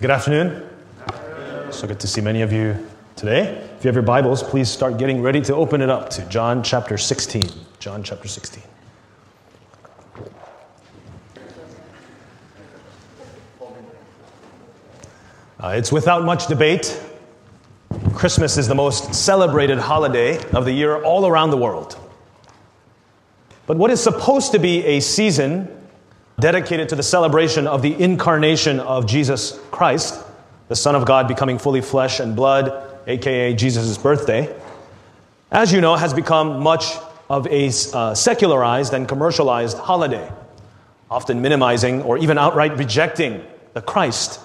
Good afternoon. So good to see many of you today. If you have your Bibles, please start getting ready to open it up to John chapter 16. John chapter 16. Uh, it's without much debate. Christmas is the most celebrated holiday of the year all around the world. But what is supposed to be a season dedicated to the celebration of the incarnation of Jesus Christ, the Son of God becoming fully flesh and blood, aka Jesus' birthday, as you know, has become much of a uh, secularized and commercialized holiday, often minimizing or even outright rejecting the Christ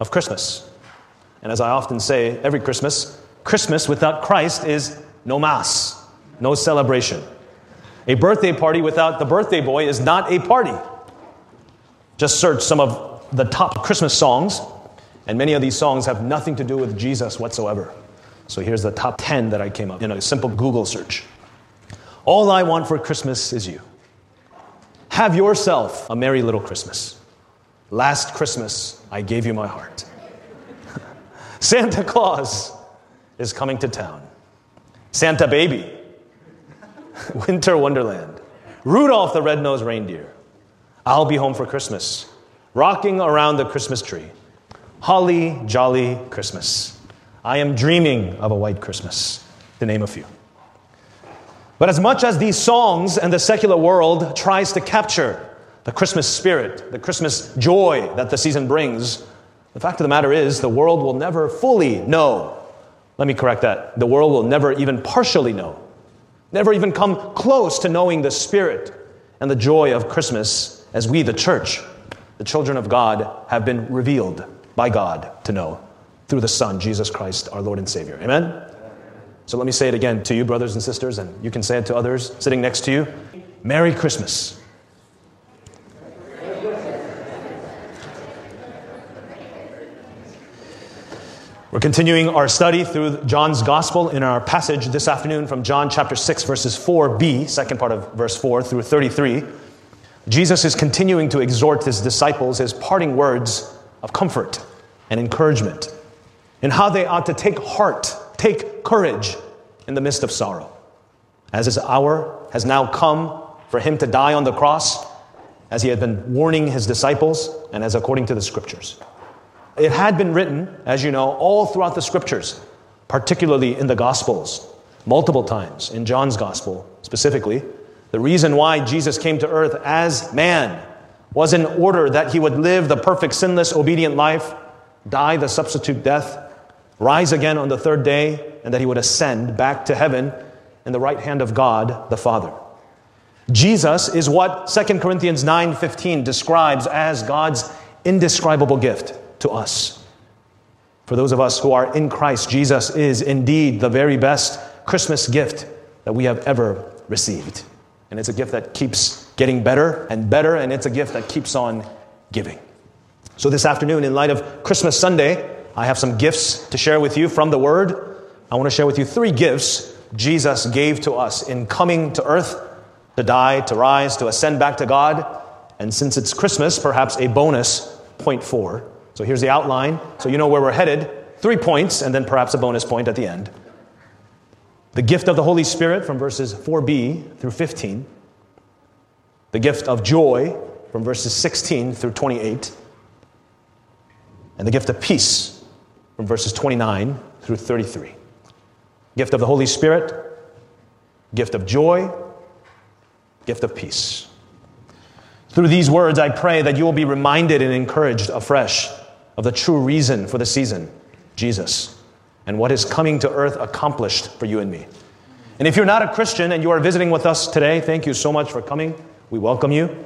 of Christmas. And as I often say every Christmas, Christmas without Christ is no Mass, no celebration. A birthday party without the birthday boy is not a party. Just search some of the top Christmas songs, and many of these songs have nothing to do with Jesus whatsoever. So here's the top 10 that I came up in a simple Google search. All I want for Christmas is you. Have yourself a merry little Christmas. Last Christmas, I gave you my heart. Santa Claus is coming to town. Santa Baby. Winter Wonderland. Rudolph the Red-Nosed Reindeer. I'll be home for Christmas, rocking around the Christmas tree. Holly jolly Christmas. I am dreaming of a white Christmas, to name a few. But as much as these songs and the secular world tries to capture the Christmas spirit, the Christmas joy that the season brings, the fact of the matter is the world will never fully know. Let me correct that. The world will never even partially know, never even come close to knowing the spirit and the joy of Christmas as we, the church, the children of God, have been revealed by God to know through the Son, Jesus Christ, our Lord and Savior. Amen? So let me say it again to you, brothers and sisters, and you can say it to others sitting next to you. Merry Christmas. We're continuing our study through John's Gospel in our passage this afternoon from John chapter 6, verses 4b, second part of verse 4 through 33. Jesus is continuing to exhort his disciples his parting words of comfort and encouragement and how they ought to take heart, take courage in the midst of sorrow. As his hour has now come for him to die on the cross, as he had been warning his disciples, and as according to the scriptures. It had been written, as you know, all throughout the scriptures, particularly in the Gospels, multiple times, in John's Gospel specifically, the reason why Jesus came to earth as man was in order that he would live the perfect, sinless, obedient life, die the substitute death, rise again on the third day, and that he would ascend back to heaven in the right hand of God the Father. Jesus is what 2 Corinthians 9:15 describes as God's indescribable gift to us. For those of us who are in Christ, Jesus is indeed the very best Christmas gift that we have ever received. And it's a gift that keeps getting better and better, and it's a gift that keeps on giving. So, this afternoon, in light of Christmas Sunday, I have some gifts to share with you from the Word. I want to share with you three gifts Jesus gave to us in coming to earth to die, to rise, to ascend back to God. And since it's Christmas, perhaps a bonus point four. So, here's the outline so you know where we're headed. Three points, and then perhaps a bonus point at the end the gift of the Holy Spirit from verses 4b through 15, the gift of joy from verses 16 through 28, and the gift of peace from verses 29 through 33. Gift of the Holy Spirit, gift of joy, gift of peace. Through these words, I pray that you will be reminded and encouraged afresh of the true reason for the season Jesus and what His coming to earth accomplished for you and me. And if you're not a Christian and you are visiting with us today, thank you so much for coming. We welcome you.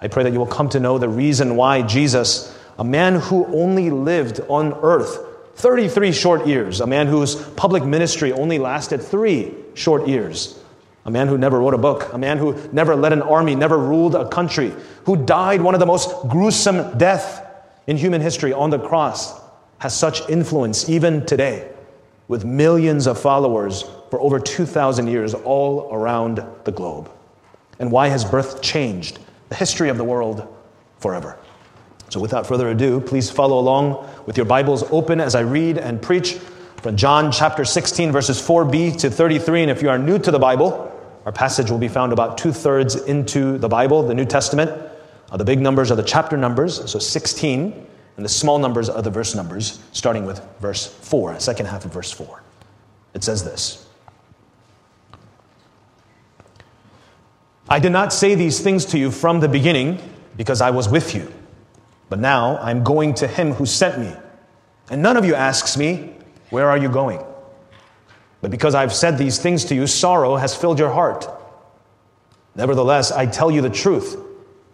I pray that you will come to know the reason why Jesus, a man who only lived on earth 33 short years, a man whose public ministry only lasted three short years, a man who never wrote a book, a man who never led an army, never ruled a country, who died one of the most gruesome death in human history on the cross, has such influence even today with millions of followers for over 2,000 years all around the globe. And why has birth changed the history of the world forever? So, without further ado, please follow along with your Bibles open as I read and preach from John chapter 16, verses 4b to 33. And if you are new to the Bible, our passage will be found about two thirds into the Bible, the New Testament. Uh, the big numbers are the chapter numbers, so 16, and the small numbers are the verse numbers, starting with verse 4, second half of verse 4. It says this I did not say these things to you from the beginning because I was with you. But now I'm going to him who sent me. And none of you asks me, Where are you going? But because I've said these things to you, sorrow has filled your heart. Nevertheless, I tell you the truth.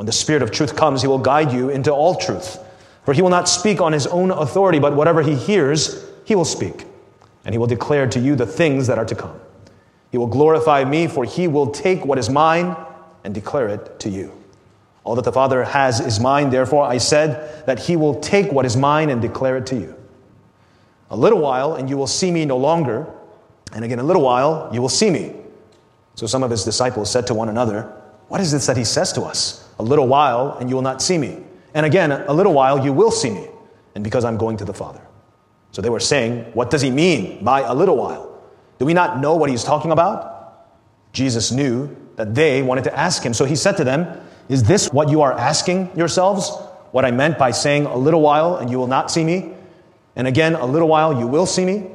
When the Spirit of truth comes, he will guide you into all truth. For he will not speak on his own authority, but whatever he hears, he will speak. And he will declare to you the things that are to come. He will glorify me, for he will take what is mine and declare it to you. All that the Father has is mine, therefore I said that he will take what is mine and declare it to you. A little while, and you will see me no longer. And again, a little while, you will see me. So some of his disciples said to one another, What is this that he says to us? A little while, and you will not see me. And again, a little while, you will see me. And because I'm going to the Father. So they were saying, What does he mean by a little while? Do we not know what he's talking about? Jesus knew that they wanted to ask him. So he said to them, Is this what you are asking yourselves? What I meant by saying a little while and you will not see me? And again, a little while you will see me.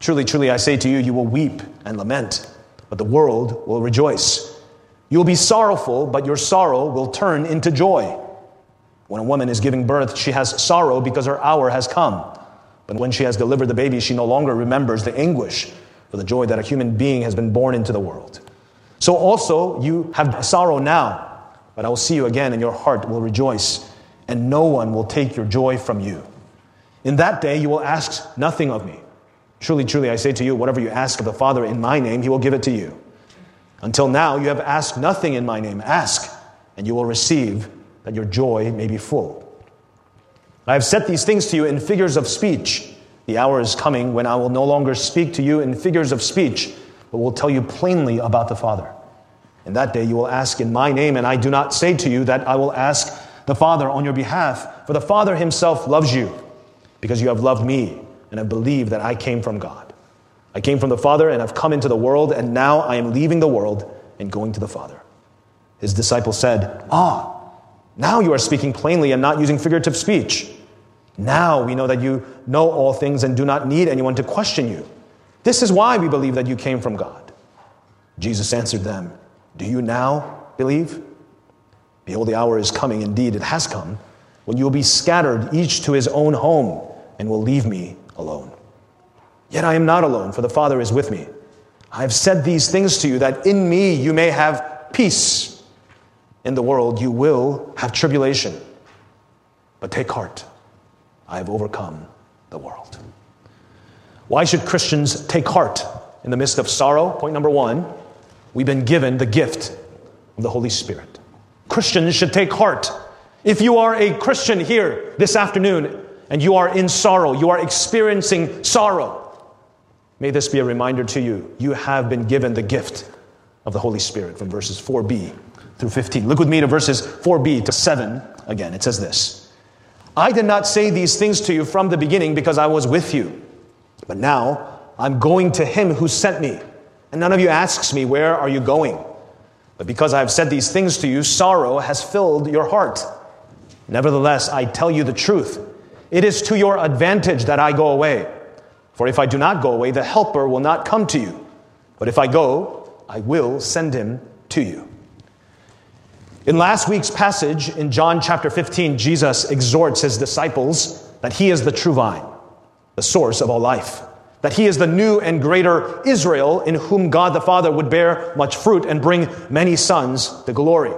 Truly, truly, I say to you, you will weep and lament, but the world will rejoice. You will be sorrowful, but your sorrow will turn into joy. When a woman is giving birth, she has sorrow because her hour has come. But when she has delivered the baby, she no longer remembers the anguish for the joy that a human being has been born into the world. So also, you have sorrow now, but I will see you again, and your heart will rejoice, and no one will take your joy from you. In that day, you will ask nothing of me. Truly, truly, I say to you, whatever you ask of the Father in my name, he will give it to you. Until now, you have asked nothing in my name. Ask, and you will receive, that your joy may be full. I have set these things to you in figures of speech. The hour is coming when I will no longer speak to you in figures of speech, but will tell you plainly about the Father. In that day, you will ask in my name, and I do not say to you that I will ask the Father on your behalf, for the Father himself loves you because you have loved me and have believed that I came from God. I came from the Father and I've come into the world, and now I am leaving the world and going to the Father. His disciples said, Ah, now you are speaking plainly and not using figurative speech. Now we know that you know all things and do not need anyone to question you. This is why we believe that you came from God. Jesus answered them, Do you now believe? Behold, the hour is coming, indeed, it has come, when you will be scattered, each to his own home and will leave me alone. Yet I am not alone, for the Father is with me. I have said these things to you that in me you may have peace. In the world you will have tribulation. But take heart, I have overcome the world. Why should Christians take heart in the midst of sorrow? Point number one, we've been given the gift of the Holy Spirit. Christians should take heart. If you are a Christian here this afternoon, and you are in sorrow, you are experiencing sorrow, may this be a reminder to you you have been given the gift of the Holy Spirit from verses 4b through 15. Look with me to verses 4b to 7 again. It says this I did not say these things to you from the beginning because I was with you, but now I'm going to him who sent me. And none of you asks me, Where are you going? But because I have said these things to you, sorrow has filled your heart. Nevertheless, I tell you the truth. It is to your advantage that I go away. For if I do not go away, the Helper will not come to you. But if I go, I will send him to you. In last week's passage in John chapter 15, Jesus exhorts his disciples that he is the true vine, the source of all life, that he is the new and greater Israel in whom God the Father would bear much fruit and bring many sons to glory.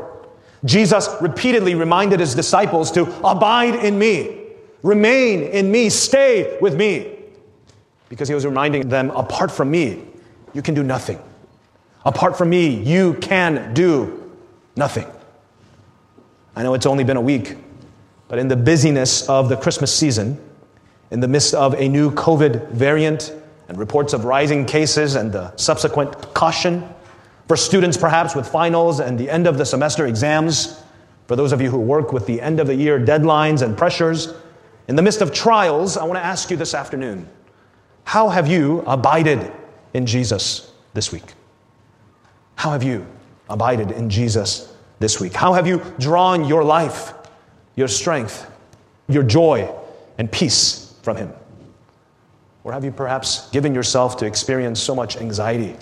Jesus repeatedly reminded his disciples to abide in me Remain in me. Stay with me. Because he was reminding them, apart from me, you can do nothing. Apart from me, you can do nothing. I know it's only been a week, but in the busyness of the Christmas season, in the midst of a new COVID variant and reports of rising cases and the subsequent caution, for students perhaps with finals and the end of the semester exams, for those of you who work with the end of the year deadlines and pressures, in the midst of trials, I want to ask you this afternoon how have you abided in Jesus this week? How have you abided in Jesus this week? How have you drawn your life, your strength, your joy, and peace from Him? Or have you perhaps given yourself to experience so much anxiety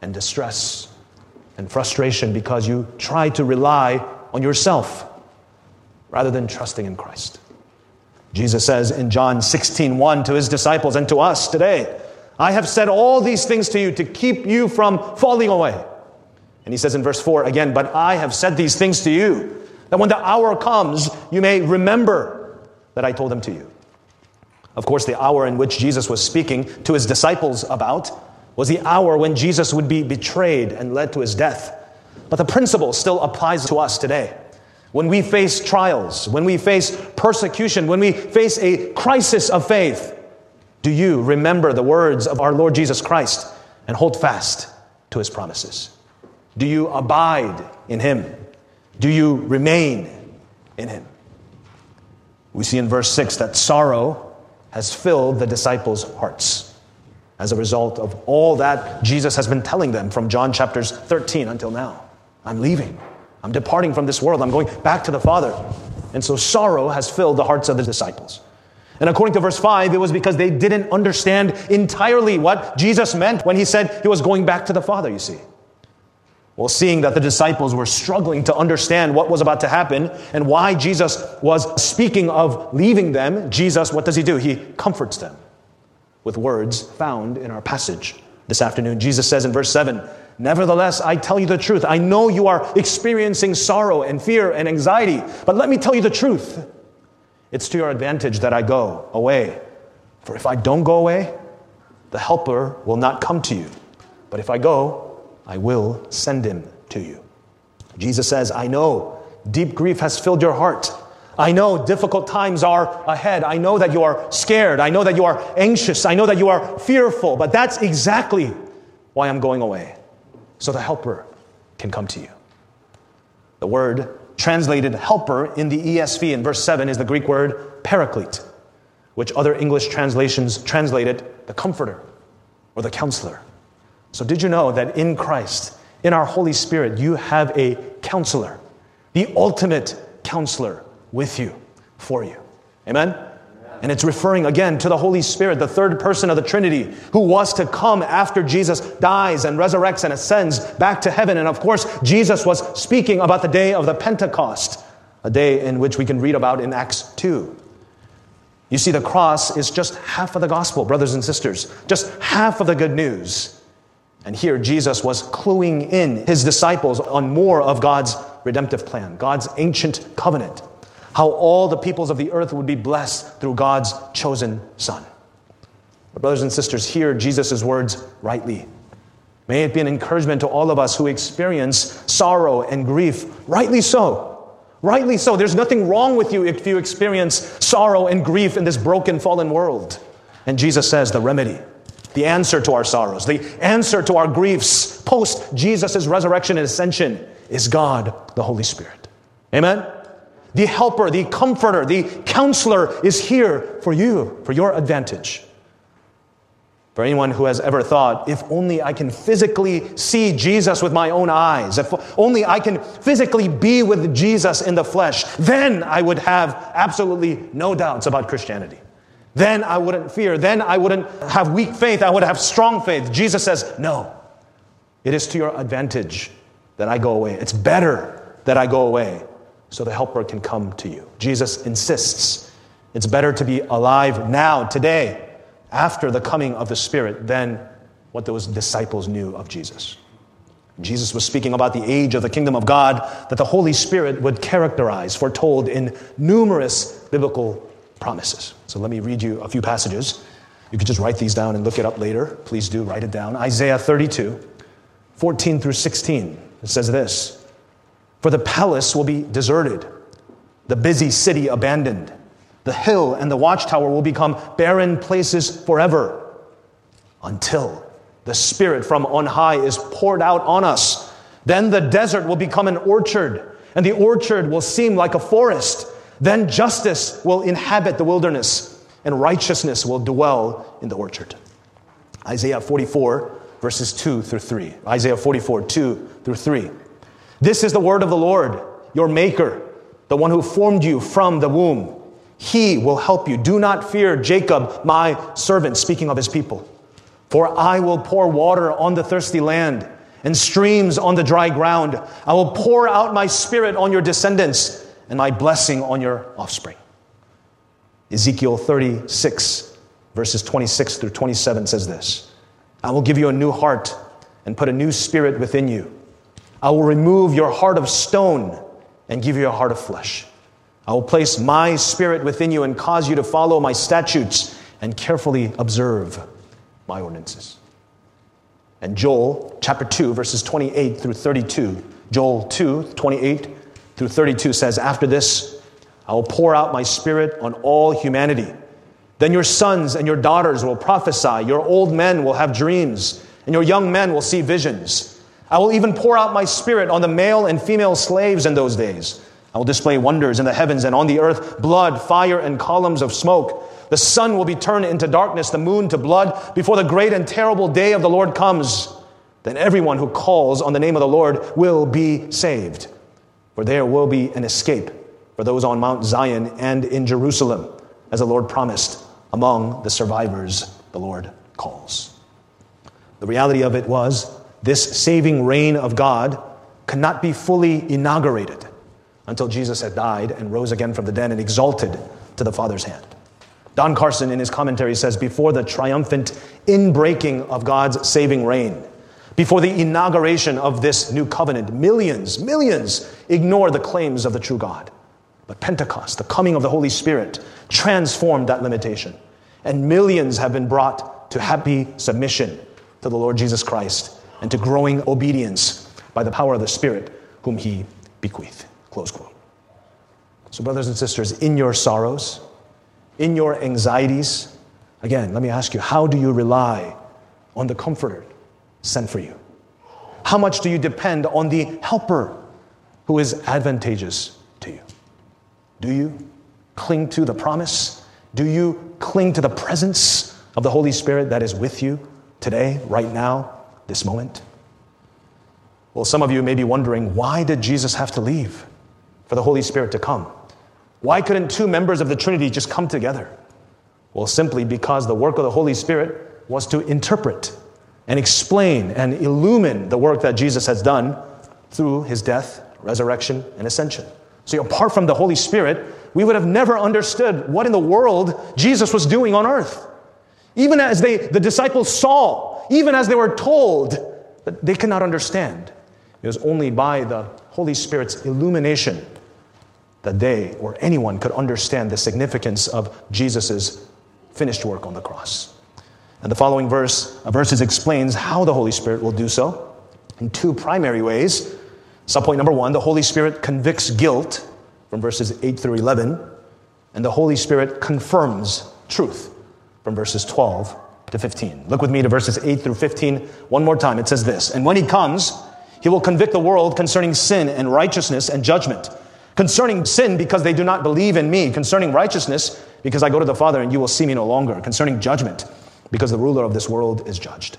and distress and frustration because you try to rely on yourself rather than trusting in Christ? Jesus says in John 16, 1 to his disciples and to us today, I have said all these things to you to keep you from falling away. And he says in verse 4 again, But I have said these things to you, that when the hour comes, you may remember that I told them to you. Of course, the hour in which Jesus was speaking to his disciples about was the hour when Jesus would be betrayed and led to his death. But the principle still applies to us today. When we face trials, when we face persecution, when we face a crisis of faith, do you remember the words of our Lord Jesus Christ and hold fast to his promises? Do you abide in him? Do you remain in him? We see in verse 6 that sorrow has filled the disciples' hearts as a result of all that Jesus has been telling them from John chapters 13 until now. I'm leaving. I'm departing from this world. I'm going back to the Father. And so sorrow has filled the hearts of the disciples. And according to verse 5, it was because they didn't understand entirely what Jesus meant when he said he was going back to the Father, you see. Well, seeing that the disciples were struggling to understand what was about to happen and why Jesus was speaking of leaving them, Jesus, what does he do? He comforts them with words found in our passage this afternoon. Jesus says in verse 7 Nevertheless, I tell you the truth. I know you are experiencing sorrow and fear and anxiety, but let me tell you the truth. It's to your advantage that I go away. For if I don't go away, the Helper will not come to you. But if I go, I will send him to you. Jesus says, I know deep grief has filled your heart. I know difficult times are ahead. I know that you are scared. I know that you are anxious. I know that you are fearful. But that's exactly why I'm going away. So the helper can come to you. The word translated helper in the ESV in verse 7 is the Greek word paraclete, which other English translations translated the comforter or the counselor. So, did you know that in Christ, in our Holy Spirit, you have a counselor, the ultimate counselor with you, for you? Amen? And it's referring again to the Holy Spirit, the third person of the Trinity, who was to come after Jesus dies and resurrects and ascends back to heaven. And of course, Jesus was speaking about the day of the Pentecost, a day in which we can read about in Acts 2. You see, the cross is just half of the gospel, brothers and sisters, just half of the good news. And here Jesus was cluing in his disciples on more of God's redemptive plan, God's ancient covenant, how all the peoples of the earth would be blessed through God's chosen Son. But brothers and sisters, hear Jesus' words rightly. May it be an encouragement to all of us who experience sorrow and grief, rightly so. Rightly so. There's nothing wrong with you if you experience sorrow and grief in this broken, fallen world. And Jesus says the remedy the answer to our sorrows, the answer to our griefs post Jesus' resurrection and ascension is God, the Holy Spirit. Amen? The helper, the comforter, the counselor is here for you, for your advantage. For anyone who has ever thought, if only I can physically see Jesus with my own eyes, if only I can physically be with Jesus in the flesh, then I would have absolutely no doubts about Christianity. Then I wouldn't fear. Then I wouldn't have weak faith. I would have strong faith. Jesus says, No. It is to your advantage that I go away. It's better that I go away so the helper can come to you. Jesus insists it's better to be alive now, today, after the coming of the Spirit, than what those disciples knew of Jesus. Jesus was speaking about the age of the kingdom of God that the Holy Spirit would characterize, foretold in numerous biblical promises. So let me read you a few passages. You could just write these down and look it up later. Please do write it down. Isaiah 32, 14 through 16. It says this For the palace will be deserted, the busy city abandoned. The hill and the watchtower will become barren places forever until the Spirit from on high is poured out on us. Then the desert will become an orchard, and the orchard will seem like a forest. Then justice will inhabit the wilderness, and righteousness will dwell in the orchard. Isaiah 44, verses 2 through 3. Isaiah 44, 2 through 3. This is the word of the Lord, your Maker, the one who formed you from the womb. He will help you. Do not fear Jacob, my servant, speaking of his people. For I will pour water on the thirsty land and streams on the dry ground. I will pour out my spirit on your descendants and my blessing on your offspring. Ezekiel 36, verses 26 through 27 says this I will give you a new heart and put a new spirit within you. I will remove your heart of stone and give you a heart of flesh. I will place my spirit within you and cause you to follow my statutes and carefully observe my ordinances. And Joel chapter 2, verses 28 through 32. Joel 2, 28 through 32 says, After this, I will pour out my spirit on all humanity. Then your sons and your daughters will prophesy, your old men will have dreams, and your young men will see visions. I will even pour out my spirit on the male and female slaves in those days. I will display wonders in the heavens and on the earth blood, fire, and columns of smoke. The sun will be turned into darkness, the moon to blood, before the great and terrible day of the Lord comes. Then everyone who calls on the name of the Lord will be saved. For there will be an escape for those on Mount Zion and in Jerusalem, as the Lord promised, among the survivors the Lord calls. The reality of it was this saving reign of God cannot be fully inaugurated until Jesus had died and rose again from the dead and exalted to the Father's hand. Don Carson, in his commentary, says before the triumphant inbreaking of God's saving reign, before the inauguration of this new covenant, millions, millions ignore the claims of the true God. But Pentecost, the coming of the Holy Spirit, transformed that limitation. And millions have been brought to happy submission to the Lord Jesus Christ and to growing obedience by the power of the Spirit whom he bequeathed. Close quote. So, brothers and sisters, in your sorrows, in your anxieties, again, let me ask you, how do you rely on the comforter sent for you? How much do you depend on the helper who is advantageous to you? Do you cling to the promise? Do you cling to the presence of the Holy Spirit that is with you today, right now, this moment? Well, some of you may be wondering why did Jesus have to leave for the Holy Spirit to come? Why couldn't two members of the Trinity just come together? Well, simply because the work of the Holy Spirit was to interpret and explain and illumine the work that Jesus has done through his death, resurrection, and ascension. So, apart from the Holy Spirit, we would have never understood what in the world Jesus was doing on earth. Even as they, the disciples saw, even as they were told, that they could not understand. It was only by the Holy Spirit's illumination that they or anyone could understand the significance of Jesus' finished work on the cross. And the following verse, uh, verses explains how the Holy Spirit will do so in two primary ways. Subpoint number one, the Holy Spirit convicts guilt from verses 8 through 11, and the Holy Spirit confirms truth from verses 12 to 15. Look with me to verses 8 through 15 one more time. It says this And when he comes, he will convict the world concerning sin and righteousness and judgment. Concerning sin, because they do not believe in me. Concerning righteousness, because I go to the Father and you will see me no longer. Concerning judgment, because the ruler of this world is judged.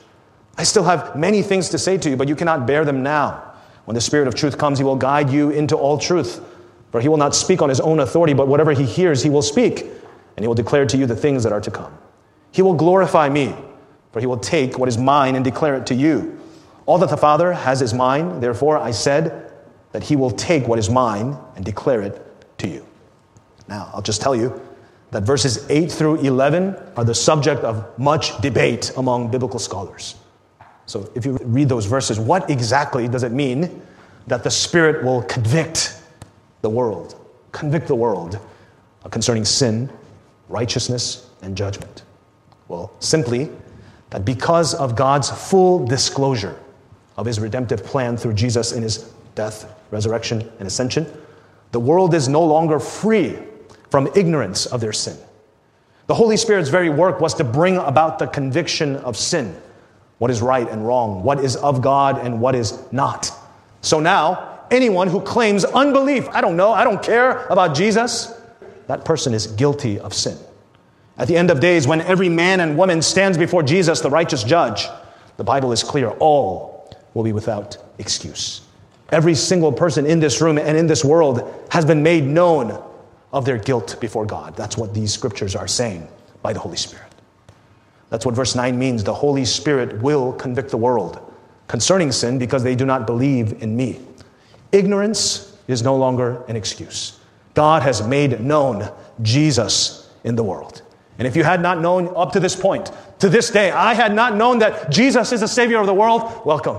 I still have many things to say to you, but you cannot bear them now. When the Spirit of truth comes, he will guide you into all truth. For he will not speak on his own authority, but whatever he hears, he will speak, and he will declare to you the things that are to come. He will glorify me, for he will take what is mine and declare it to you. All that the Father has is mine, therefore I said, that he will take what is mine and declare it to you. Now, I'll just tell you that verses 8 through 11 are the subject of much debate among biblical scholars. So, if you read those verses, what exactly does it mean that the Spirit will convict the world? Convict the world concerning sin righteousness, and judgment? Well, simply that because of God's full disclosure of his redemptive plan through Jesus in his death, resurrection, and ascension, the world is no longer free from ignorance of their sin. The Holy Spirit's very work was to bring about the conviction of sin what is right and wrong, what is of God and what is not. So now, anyone who claims unbelief, I don't know, I don't care about Jesus, that person is guilty of sin. At the end of days, when every man and woman stands before Jesus, the righteous judge, the Bible is clear all will be without excuse. Every single person in this room and in this world has been made known of their guilt before God. That's what these scriptures are saying by the Holy Spirit. That's what verse 9 means. The Holy Spirit will convict the world concerning sin because they do not believe in me. Ignorance is no longer an excuse. God has made known Jesus in the world. And if you had not known up to this point, to this day, I had not known that Jesus is the Savior of the world, welcome.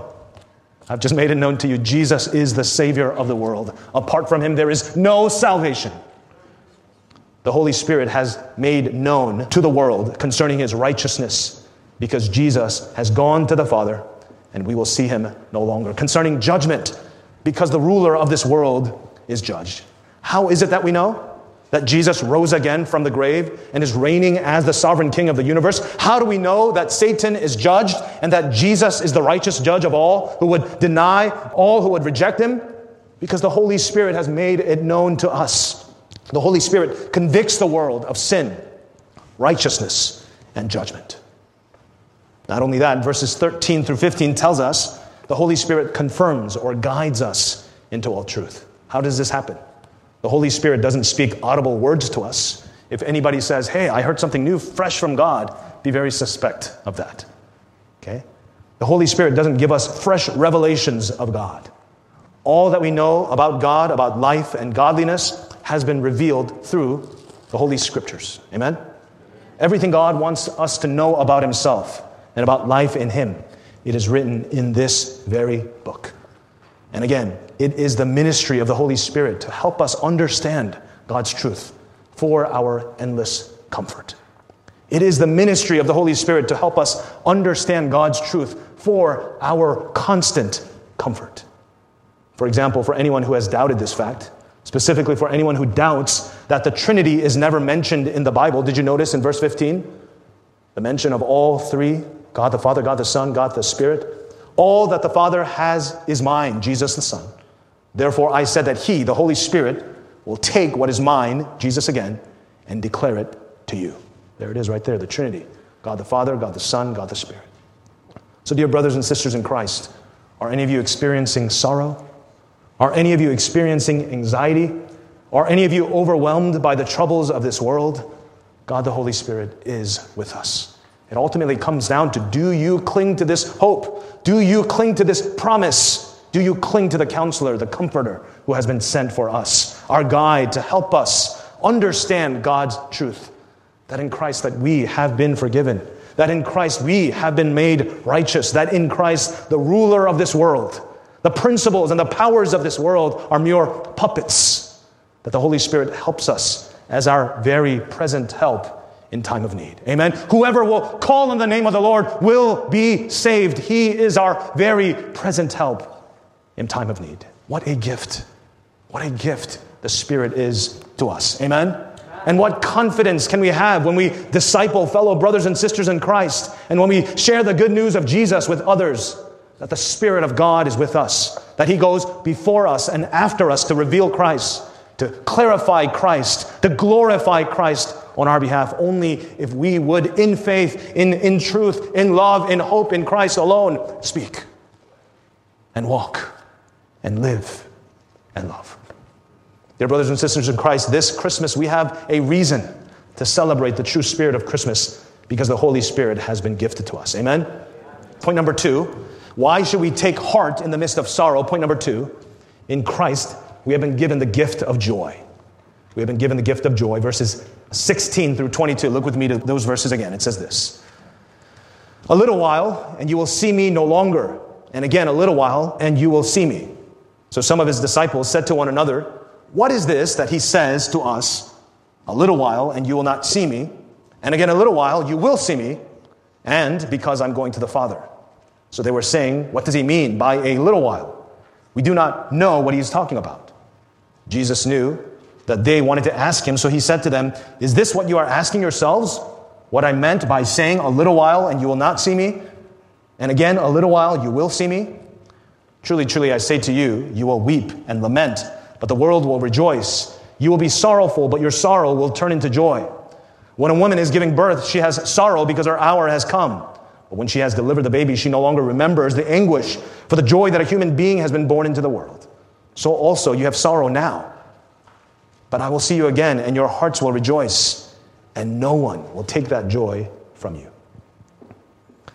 I've just made it known to you Jesus is the Savior of the world. Apart from Him, there is no salvation the Holy Spirit has made known to the world concerning his righteousness because Jesus has gone to the Father and we will see him no longer. Concerning judgment, because the ruler of this world is judged. How is it that we know? That Jesus rose again from the grave and is reigning as the sovereign king of the universe? How do we know that Satan is judged and that Jesus is the righteous judge of all who would deny, all who would reject him? Because the Holy Spirit has made it known to us. The Holy Spirit convicts the world of sin, righteousness, and judgment. Not only that, verses 13 through 15 tells us the Holy Spirit confirms or guides us into all truth. How does this happen? The Holy Spirit doesn't speak audible words to us. If anybody says, Hey, I heard something new, fresh from God, be very suspect of that. Okay? The Holy Spirit doesn't give us fresh revelations of God. All that we know about God, about life and godliness, has been revealed through the Holy Scriptures. Amen? Everything God wants us to know about Himself and about life in Him, it is written in this very book. And again, it is the ministry of the Holy Spirit to help us understand God's truth for our endless comfort. It is the ministry of the Holy Spirit to help us understand God's truth for our constant comfort. For example, for anyone who has doubted this fact, Specifically, for anyone who doubts that the Trinity is never mentioned in the Bible, did you notice in verse 15? The mention of all three God the Father, God the Son, God the Spirit. All that the Father has is mine, Jesus the Son. Therefore, I said that He, the Holy Spirit, will take what is mine, Jesus again, and declare it to you. There it is right there, the Trinity God the Father, God the Son, God the Spirit. So, dear brothers and sisters in Christ, are any of you experiencing sorrow? Are any of you experiencing anxiety? Are any of you overwhelmed by the troubles of this world? God the Holy Spirit is with us. It ultimately comes down to do you cling to this hope? Do you cling to this promise? Do you cling to the counselor, the comforter who has been sent for us, our guide to help us understand God's truth? That in Christ that we have been forgiven, that in Christ we have been made righteous, that in Christ the ruler of this world the principles and the powers of this world are mere puppets, that the Holy Spirit helps us as our very present help in time of need. Amen. Whoever will call on the name of the Lord will be saved. He is our very present help in time of need. What a gift. What a gift the Spirit is to us. Amen. And what confidence can we have when we disciple fellow brothers and sisters in Christ and when we share the good news of Jesus with others? that the Spirit of God is with us, that He goes before us and after us to reveal Christ, to clarify Christ, to glorify Christ on our behalf, only if we would, in faith, in, in truth, in love, in hope, in Christ alone, speak and walk and live and love. Dear brothers and sisters in Christ, this Christmas we have a reason to celebrate the true spirit of Christmas because the Holy Spirit has been gifted to us. Amen? Point number two why should we take heart in the midst of sorrow? Point number two in Christ, we have been given the gift of joy. We have been given the gift of joy. Verses 16 through 22. Look with me to those verses again. It says this A little while, and you will see me no longer. And again, a little while, and you will see me. So some of his disciples said to one another, What is this that he says to us, A little while, and you will not see me. And again, a little while, you will see me, and because I'm going to the Father. So they were saying, What does he mean by a little while? We do not know what he's talking about. Jesus knew that they wanted to ask him, so he said to them, Is this what you are asking yourselves? What I meant by saying, A little while, and you will not see me? And again, a little while, you will see me? Truly, truly, I say to you, you will weep and lament, but the world will rejoice. You will be sorrowful, but your sorrow will turn into joy. When a woman is giving birth, she has sorrow because her hour has come. But when she has delivered the baby, she no longer remembers the anguish for the joy that a human being has been born into the world. So also you have sorrow now. But I will see you again, and your hearts will rejoice, and no one will take that joy from you.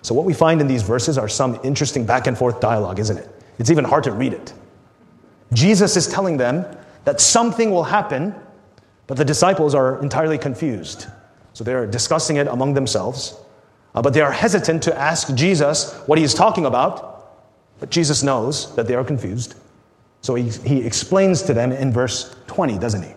So, what we find in these verses are some interesting back and forth dialogue, isn't it? It's even hard to read it. Jesus is telling them that something will happen, but the disciples are entirely confused. So they're discussing it among themselves, uh, but they are hesitant to ask Jesus what he is talking about. But Jesus knows that they are confused. So he, he explains to them in verse 20, doesn't he?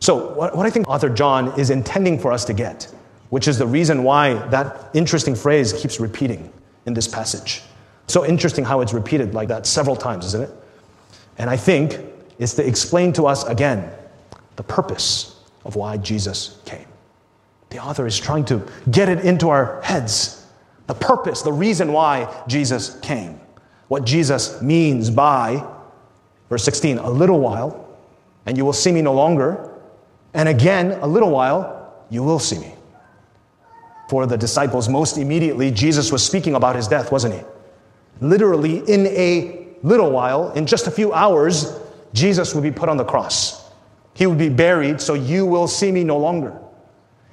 So, what, what I think author John is intending for us to get, which is the reason why that interesting phrase keeps repeating in this passage. So interesting how it's repeated like that several times, isn't it? And I think it's to explain to us again the purpose of why Jesus came. The author is trying to get it into our heads. The purpose, the reason why Jesus came. What Jesus means by, verse 16, a little while, and you will see me no longer. And again, a little while, you will see me. For the disciples, most immediately, Jesus was speaking about his death, wasn't he? Literally, in a little while, in just a few hours, Jesus would be put on the cross. He would be buried, so you will see me no longer.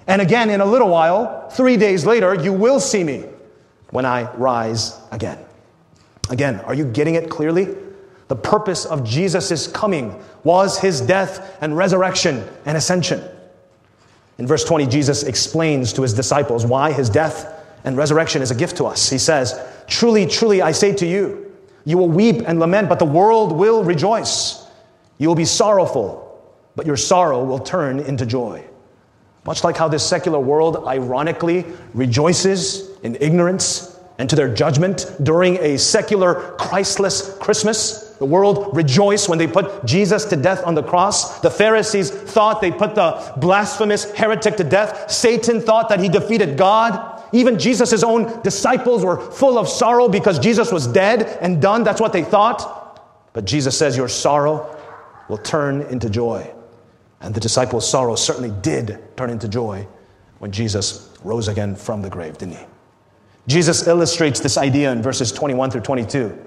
And again, in a little while, three days later, you will see me when I rise again. Again, are you getting it clearly? The purpose of Jesus' coming was his death and resurrection and ascension. In verse 20, Jesus explains to his disciples why his death and resurrection is a gift to us. He says, Truly, truly, I say to you, you will weep and lament, but the world will rejoice. You will be sorrowful, but your sorrow will turn into joy. Much like how this secular world ironically rejoices in ignorance and to their judgment during a secular, Christless Christmas. The world rejoiced when they put Jesus to death on the cross. The Pharisees thought they put the blasphemous heretic to death. Satan thought that he defeated God. Even Jesus' own disciples were full of sorrow because Jesus was dead and done. That's what they thought. But Jesus says, Your sorrow will turn into joy. And the disciples' sorrow certainly did turn into joy when Jesus rose again from the grave, didn't he? Jesus illustrates this idea in verses 21 through 22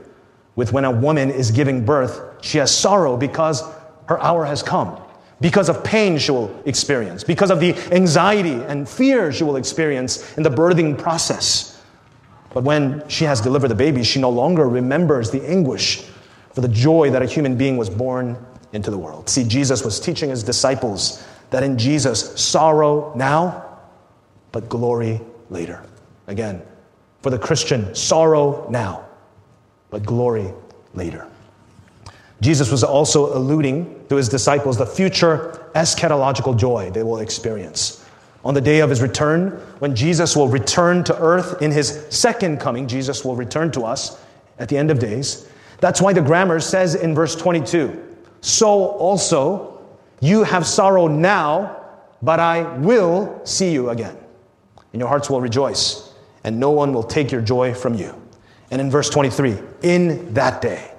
with when a woman is giving birth, she has sorrow because her hour has come because of pain she will experience, because of the anxiety and fear she will experience in the birthing process. But when she has delivered the baby, she no longer remembers the anguish for the joy that a human being was born into the world. See, Jesus was teaching his disciples that in Jesus, sorrow now, but glory later. Again, for the Christian, sorrow now, but glory later. Jesus was also alluding to his disciples the future eschatological joy they will experience. On the day of his return, when Jesus will return to earth in his second coming, Jesus will return to us at the end of days. That's why the grammar says in verse 22 So also you have sorrow now, but I will see you again. And your hearts will rejoice, and no one will take your joy from you. And in verse 23, in that day,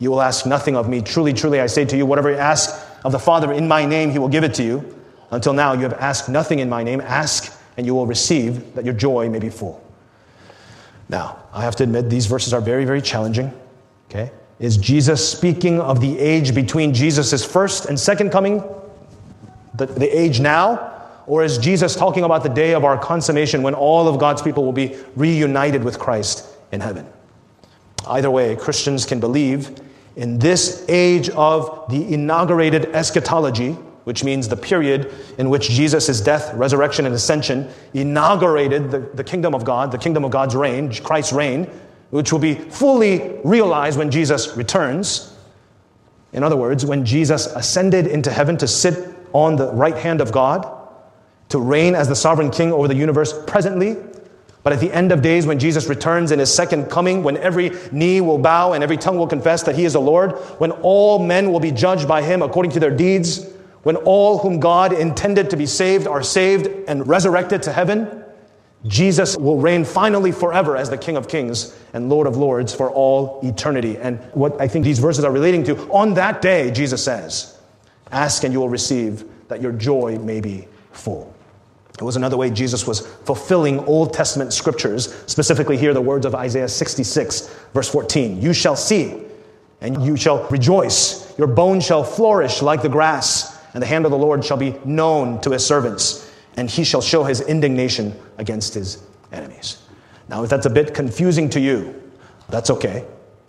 you will ask nothing of me. Truly, truly, I say to you, whatever you ask of the Father in my name, he will give it to you. Until now, you have asked nothing in my name. Ask, and you will receive, that your joy may be full. Now, I have to admit, these verses are very, very challenging. Okay? Is Jesus speaking of the age between Jesus' first and second coming, the, the age now? Or is Jesus talking about the day of our consummation when all of God's people will be reunited with Christ in heaven? Either way, Christians can believe in this age of the inaugurated eschatology, which means the period in which Jesus' death, resurrection, and ascension inaugurated the, the kingdom of God, the kingdom of God's reign, Christ's reign, which will be fully realized when Jesus returns. In other words, when Jesus ascended into heaven to sit on the right hand of God, to reign as the sovereign king over the universe presently. But at the end of days, when Jesus returns in his second coming, when every knee will bow and every tongue will confess that he is the Lord, when all men will be judged by him according to their deeds, when all whom God intended to be saved are saved and resurrected to heaven, Jesus will reign finally forever as the King of Kings and Lord of Lords for all eternity. And what I think these verses are relating to, on that day, Jesus says, Ask and you will receive, that your joy may be full. It was another way Jesus was fulfilling Old Testament scriptures, specifically here the words of Isaiah 66, verse 14. You shall see, and you shall rejoice. Your bones shall flourish like the grass, and the hand of the Lord shall be known to his servants and he shall show his indignation against his enemies. Now, if that's a bit confusing to you, that's okay.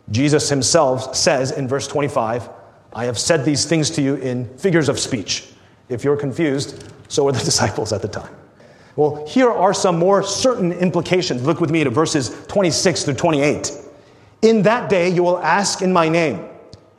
Jesus himself says in verse 25, I have said these things to you in figures of speech. If you're confused, so were the disciples at the time. Well, here are some more certain implications. Look with me to verses 26 through 28. In that day you will ask in my name,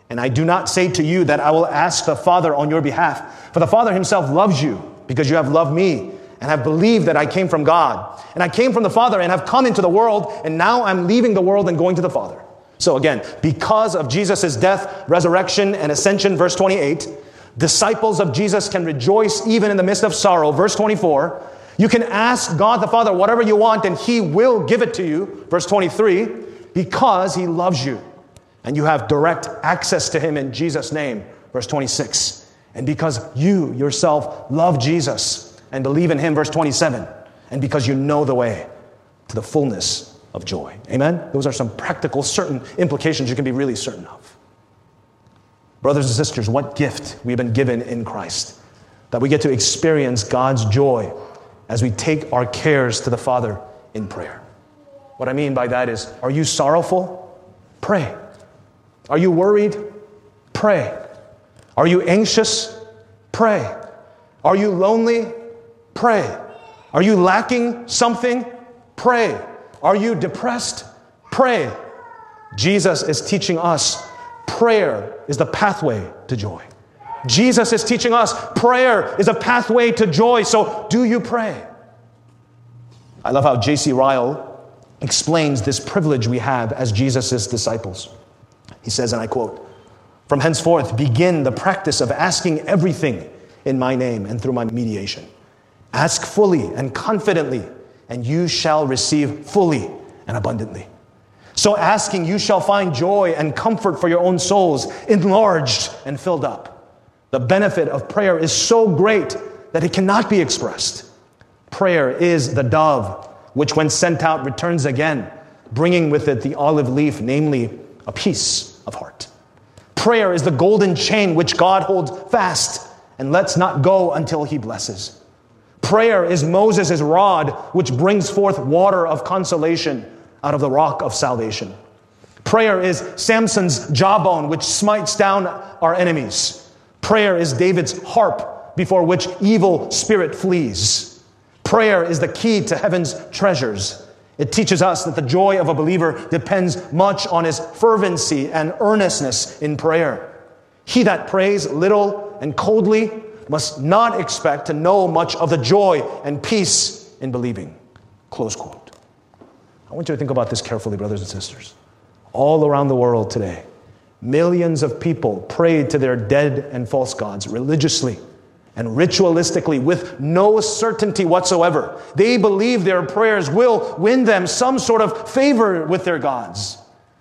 and I do not say to you that I will ask the Father on your behalf, for the Father himself loves you because you have loved me and have believed that I came from God. And I came from the Father and have come into the world, and now I'm leaving the world and going to the Father. So again, because of Jesus' death, resurrection, and ascension, verse 28, disciples of Jesus can rejoice even in the midst of sorrow. Verse 24, you can ask God the Father whatever you want, and He will give it to you. Verse 23, because He loves you, and you have direct access to Him in Jesus' name. Verse 26. And because you yourself love Jesus and believe in him, verse 27, and because you know the way to the fullness of joy. Amen? Those are some practical, certain implications you can be really certain of. Brothers and sisters, what gift we've been given in Christ that we get to experience God's joy as we take our cares to the Father in prayer. What I mean by that is, are you sorrowful? Pray. Are you worried? Pray. Are you anxious? Pray. Are you lonely? Pray. Are you lacking something? Pray. Are you depressed? Pray. Jesus is teaching us prayer is the pathway to joy. Jesus is teaching us prayer is a pathway to joy. So, do you pray? I love how J.C. Ryle explains this privilege we have as Jesus' disciples. He says, and I quote, from henceforth, begin the practice of asking everything in my name and through my mediation. Ask fully and confidently, and you shall receive fully and abundantly. So, asking, you shall find joy and comfort for your own souls, enlarged and filled up. The benefit of prayer is so great that it cannot be expressed. Prayer is the dove, which, when sent out, returns again, bringing with it the olive leaf, namely a peace of heart. Prayer is the golden chain which God holds fast and lets not go until he blesses. Prayer is Moses' rod which brings forth water of consolation out of the rock of salvation. Prayer is Samson's jawbone which smites down our enemies. Prayer is David's harp before which evil spirit flees. Prayer is the key to heaven's treasures. It teaches us that the joy of a believer depends much on his fervency and earnestness in prayer. He that prays little and coldly must not expect to know much of the joy and peace in believing. Close quote. I want you to think about this carefully, brothers and sisters. All around the world today, millions of people pray to their dead and false gods religiously and ritualistically with no certainty whatsoever. They believe their prayers will win them some sort of favor with their gods.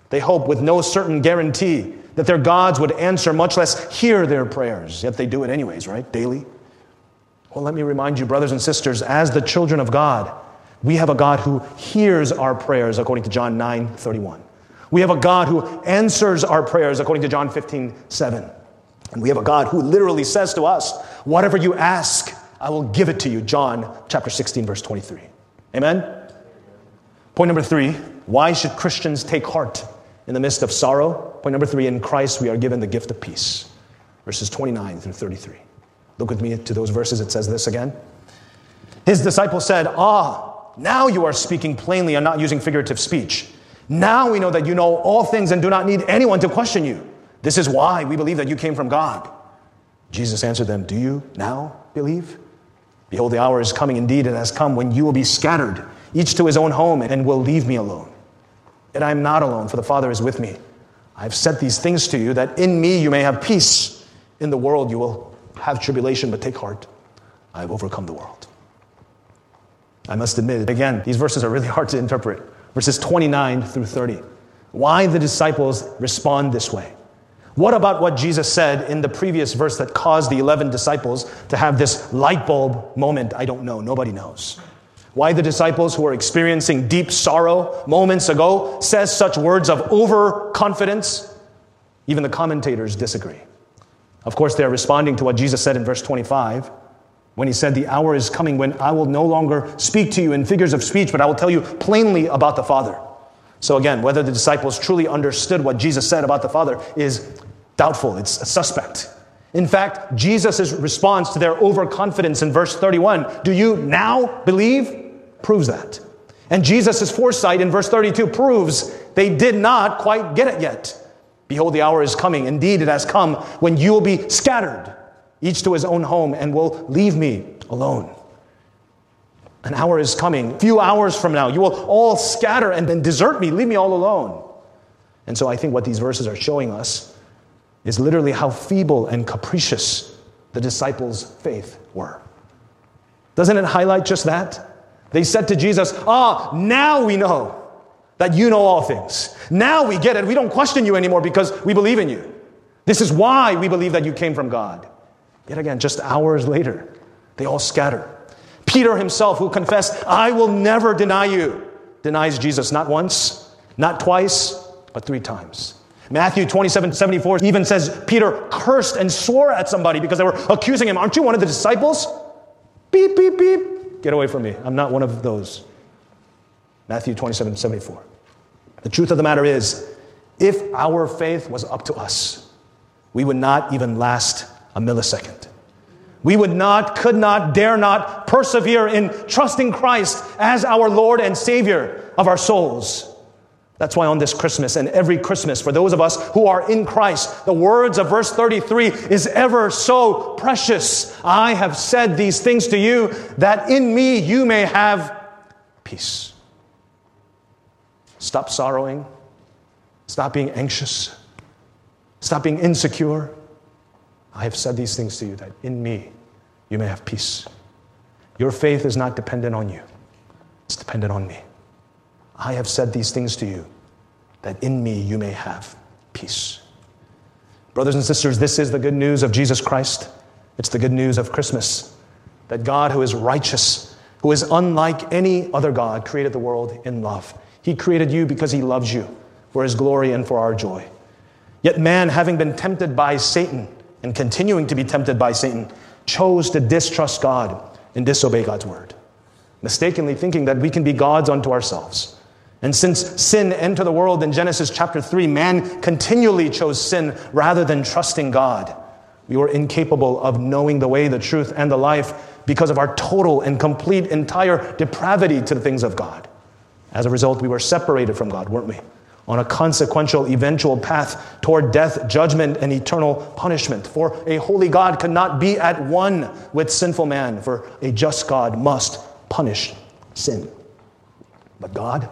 They hope with no certain guarantee that their gods would answer, much less hear their prayers. Yet they do it anyways, right? Daily. Well, let me remind you, brothers and sisters, as the children of God, we have a God who hears our prayers, according to John 9 31. We have a God who answers our prayers, according to John 15 7. And we have a God who literally says to us, Whatever you ask, I will give it to you. John chapter 16, verse 23. Amen? Point number three why should Christians take heart in the midst of sorrow? Point number three in Christ we are given the gift of peace. Verses 29 through 33. Look with me to those verses. It says this again. His disciples said, Ah, now you are speaking plainly and not using figurative speech. Now we know that you know all things and do not need anyone to question you. This is why we believe that you came from God. Jesus answered them, Do you now believe? Behold, the hour is coming, indeed, and has come when you will be scattered, each to his own home, and will leave me alone. Yet I am not alone, for the Father is with me. I have said these things to you, that in me you may have peace. In the world you will have tribulation, but take heart. I have overcome the world. I must admit, again, these verses are really hard to interpret. Verses 29 through 30. Why the disciples respond this way. What about what Jesus said in the previous verse that caused the 11 disciples to have this light bulb moment? I don't know. Nobody knows. Why the disciples who were experiencing deep sorrow moments ago says such words of overconfidence? Even the commentators disagree. Of course, they're responding to what Jesus said in verse 25 when he said, The hour is coming when I will no longer speak to you in figures of speech, but I will tell you plainly about the Father. So, again, whether the disciples truly understood what Jesus said about the Father is doubtful, it's a suspect. In fact, Jesus' response to their overconfidence in verse 31, do you now believe? proves that. And Jesus' foresight in verse 32 proves they did not quite get it yet. Behold, the hour is coming. Indeed, it has come when you will be scattered, each to his own home, and will leave me alone. An hour is coming. A few hours from now, you will all scatter and then desert me, leave me all alone. And so I think what these verses are showing us is literally how feeble and capricious the disciples' faith were. Doesn't it highlight just that? They said to Jesus, Ah, now we know that you know all things. Now we get it. We don't question you anymore because we believe in you. This is why we believe that you came from God. Yet again, just hours later, they all scatter. Peter himself, who confessed, I will never deny you, denies Jesus not once, not twice, but three times. Matthew 27 74 even says Peter cursed and swore at somebody because they were accusing him. Aren't you one of the disciples? Beep, beep, beep. Get away from me. I'm not one of those. Matthew 27 74. The truth of the matter is, if our faith was up to us, we would not even last a millisecond. We would not, could not, dare not persevere in trusting Christ as our Lord and Savior of our souls. That's why on this Christmas and every Christmas, for those of us who are in Christ, the words of verse 33 is ever so precious. I have said these things to you that in me you may have peace. Stop sorrowing. Stop being anxious. Stop being insecure. I have said these things to you that in me you may have peace. Your faith is not dependent on you, it's dependent on me. I have said these things to you that in me you may have peace. Brothers and sisters, this is the good news of Jesus Christ. It's the good news of Christmas that God, who is righteous, who is unlike any other God, created the world in love. He created you because he loves you for his glory and for our joy. Yet man, having been tempted by Satan and continuing to be tempted by Satan, chose to distrust God and disobey God's word, mistakenly thinking that we can be gods unto ourselves. And since sin entered the world in Genesis chapter 3, man continually chose sin rather than trusting God. We were incapable of knowing the way, the truth, and the life because of our total and complete, entire depravity to the things of God. As a result, we were separated from God, weren't we? On a consequential, eventual path toward death, judgment, and eternal punishment. For a holy God cannot be at one with sinful man, for a just God must punish sin. But God,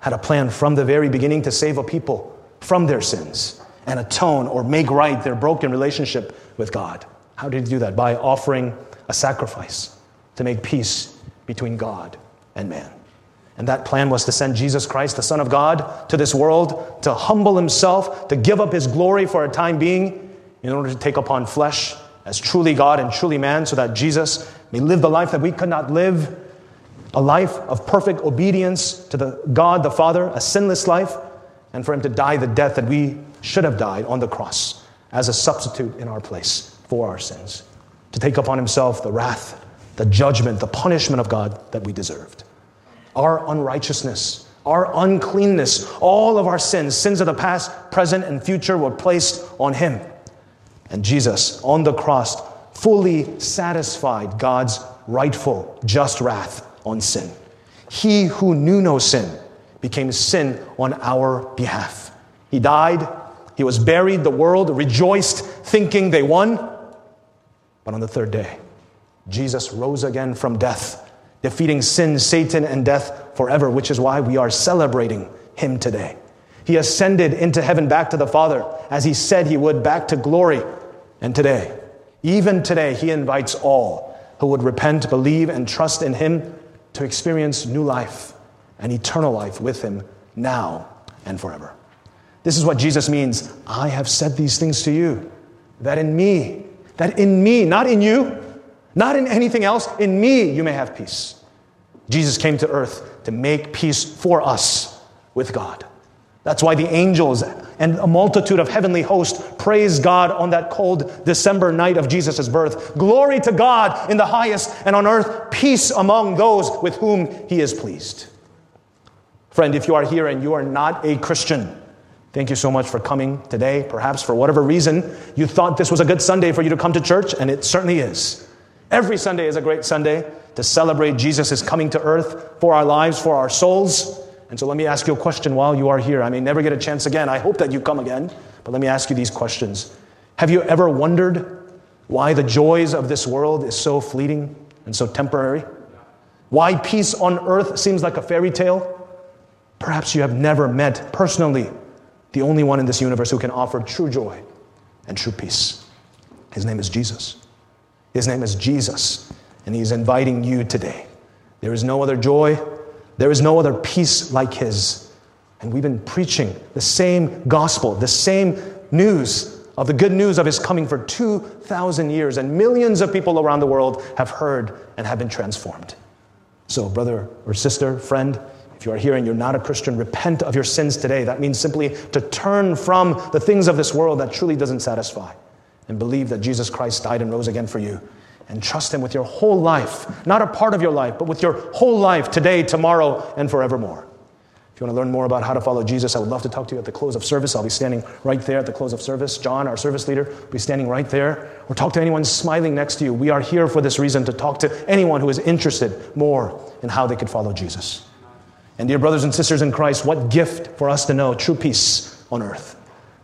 had a plan from the very beginning to save a people from their sins and atone or make right their broken relationship with God. How did he do that? By offering a sacrifice to make peace between God and man. And that plan was to send Jesus Christ, the Son of God, to this world to humble himself, to give up his glory for a time being in order to take upon flesh as truly God and truly man, so that Jesus may live the life that we could not live a life of perfect obedience to the God the Father, a sinless life, and for him to die the death that we should have died on the cross as a substitute in our place for our sins, to take upon himself the wrath, the judgment, the punishment of God that we deserved. Our unrighteousness, our uncleanness, all of our sins, sins of the past, present, and future, were placed on him. And Jesus, on the cross, fully satisfied God's rightful, just wrath on sin. He who knew no sin became sin on our behalf. He died, he was buried, the world rejoiced, thinking they won. But on the third day, Jesus rose again from death, defeating sin, Satan, and death forever, which is why we are celebrating him today. He ascended into heaven back to the Father, as he said he would, back to glory. And today, even today, he invites all who would repent, believe, and trust in him to experience new life and eternal life with him now and forever. This is what Jesus means. I have said these things to you, that in me, that in me, not in you, not in anything else, in me you may have peace. Jesus came to earth to make peace for us with God. That's why the angels and a multitude of heavenly hosts praise God on that cold December night of Jesus' birth. Glory to God in the highest, and on earth, peace among those with whom he is pleased. Friend, if you are here and you are not a Christian, thank you so much for coming today. Perhaps for whatever reason, you thought this was a good Sunday for you to come to church, and it certainly is. Every Sunday is a great Sunday to celebrate Jesus' coming to earth for our lives, for our souls. And so let me ask you a question while you are here. I may never get a chance again. I hope that you come again, but let me ask you these questions. Have you ever wondered why the joys of this world is so fleeting and so temporary? Why peace on earth seems like a fairy tale? Perhaps you have never met personally the only one in this universe who can offer true joy and true peace. His name is Jesus. His name is Jesus, and He's inviting you today. There is no other joy, there is no other peace like His. And we've been preaching the same gospel, the same news of the good news of His coming for 2,000 years, and millions of people around the world have heard and have been transformed. So, brother or sister, friend, if you are here and you're not a Christian, repent of your sins today. That means simply to turn from the things of this world that truly doesn't satisfy and believe that Jesus Christ died and rose again for you and trust Him with your whole life, not a part of your life, but with your whole life today, tomorrow, and forevermore. If you want to learn more about how to follow Jesus, I would love to talk to you at the close of service. I'll be standing right there at the close of service. John, our service leader, will be standing right there. Or talk to anyone smiling next to you. We are here for this reason to talk to anyone who is interested more in how they could follow Jesus. And dear brothers and sisters in Christ, what gift for us to know true peace on earth.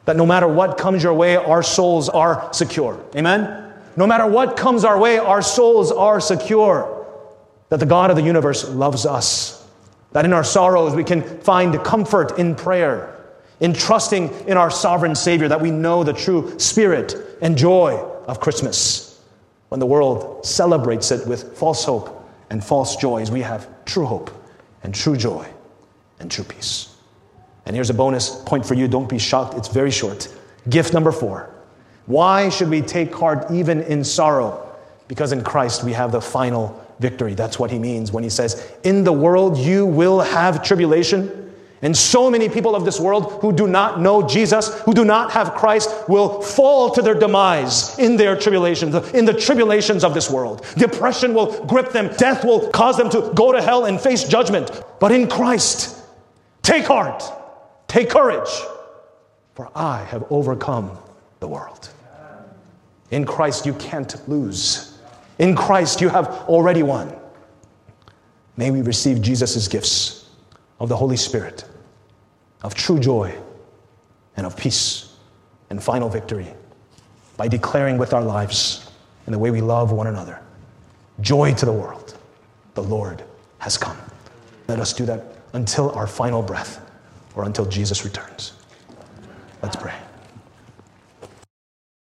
That no matter what comes your way, our souls are secure. Amen? No matter what comes our way, our souls are secure. That the God of the universe loves us. That in our sorrows we can find comfort in prayer, in trusting in our sovereign Savior, that we know the true spirit and joy of Christmas. When the world celebrates it with false hope and false joys, we have true hope and true joy and true peace. And here's a bonus point for you. Don't be shocked, it's very short. Gift number four. Why should we take heart even in sorrow? Because in Christ we have the final victory. That's what he means when he says, In the world you will have tribulation. And so many people of this world who do not know Jesus, who do not have Christ, will fall to their demise in their tribulations, in the tribulations of this world. Depression will grip them, death will cause them to go to hell and face judgment. But in Christ, take heart, take courage, for I have overcome the world. In Christ, you can't lose. In Christ, you have already won. May we receive Jesus' gifts of the Holy Spirit of true joy and of peace and final victory by declaring with our lives and the way we love one another joy to the world. The Lord has come. Let us do that until our final breath or until Jesus returns. Let's pray.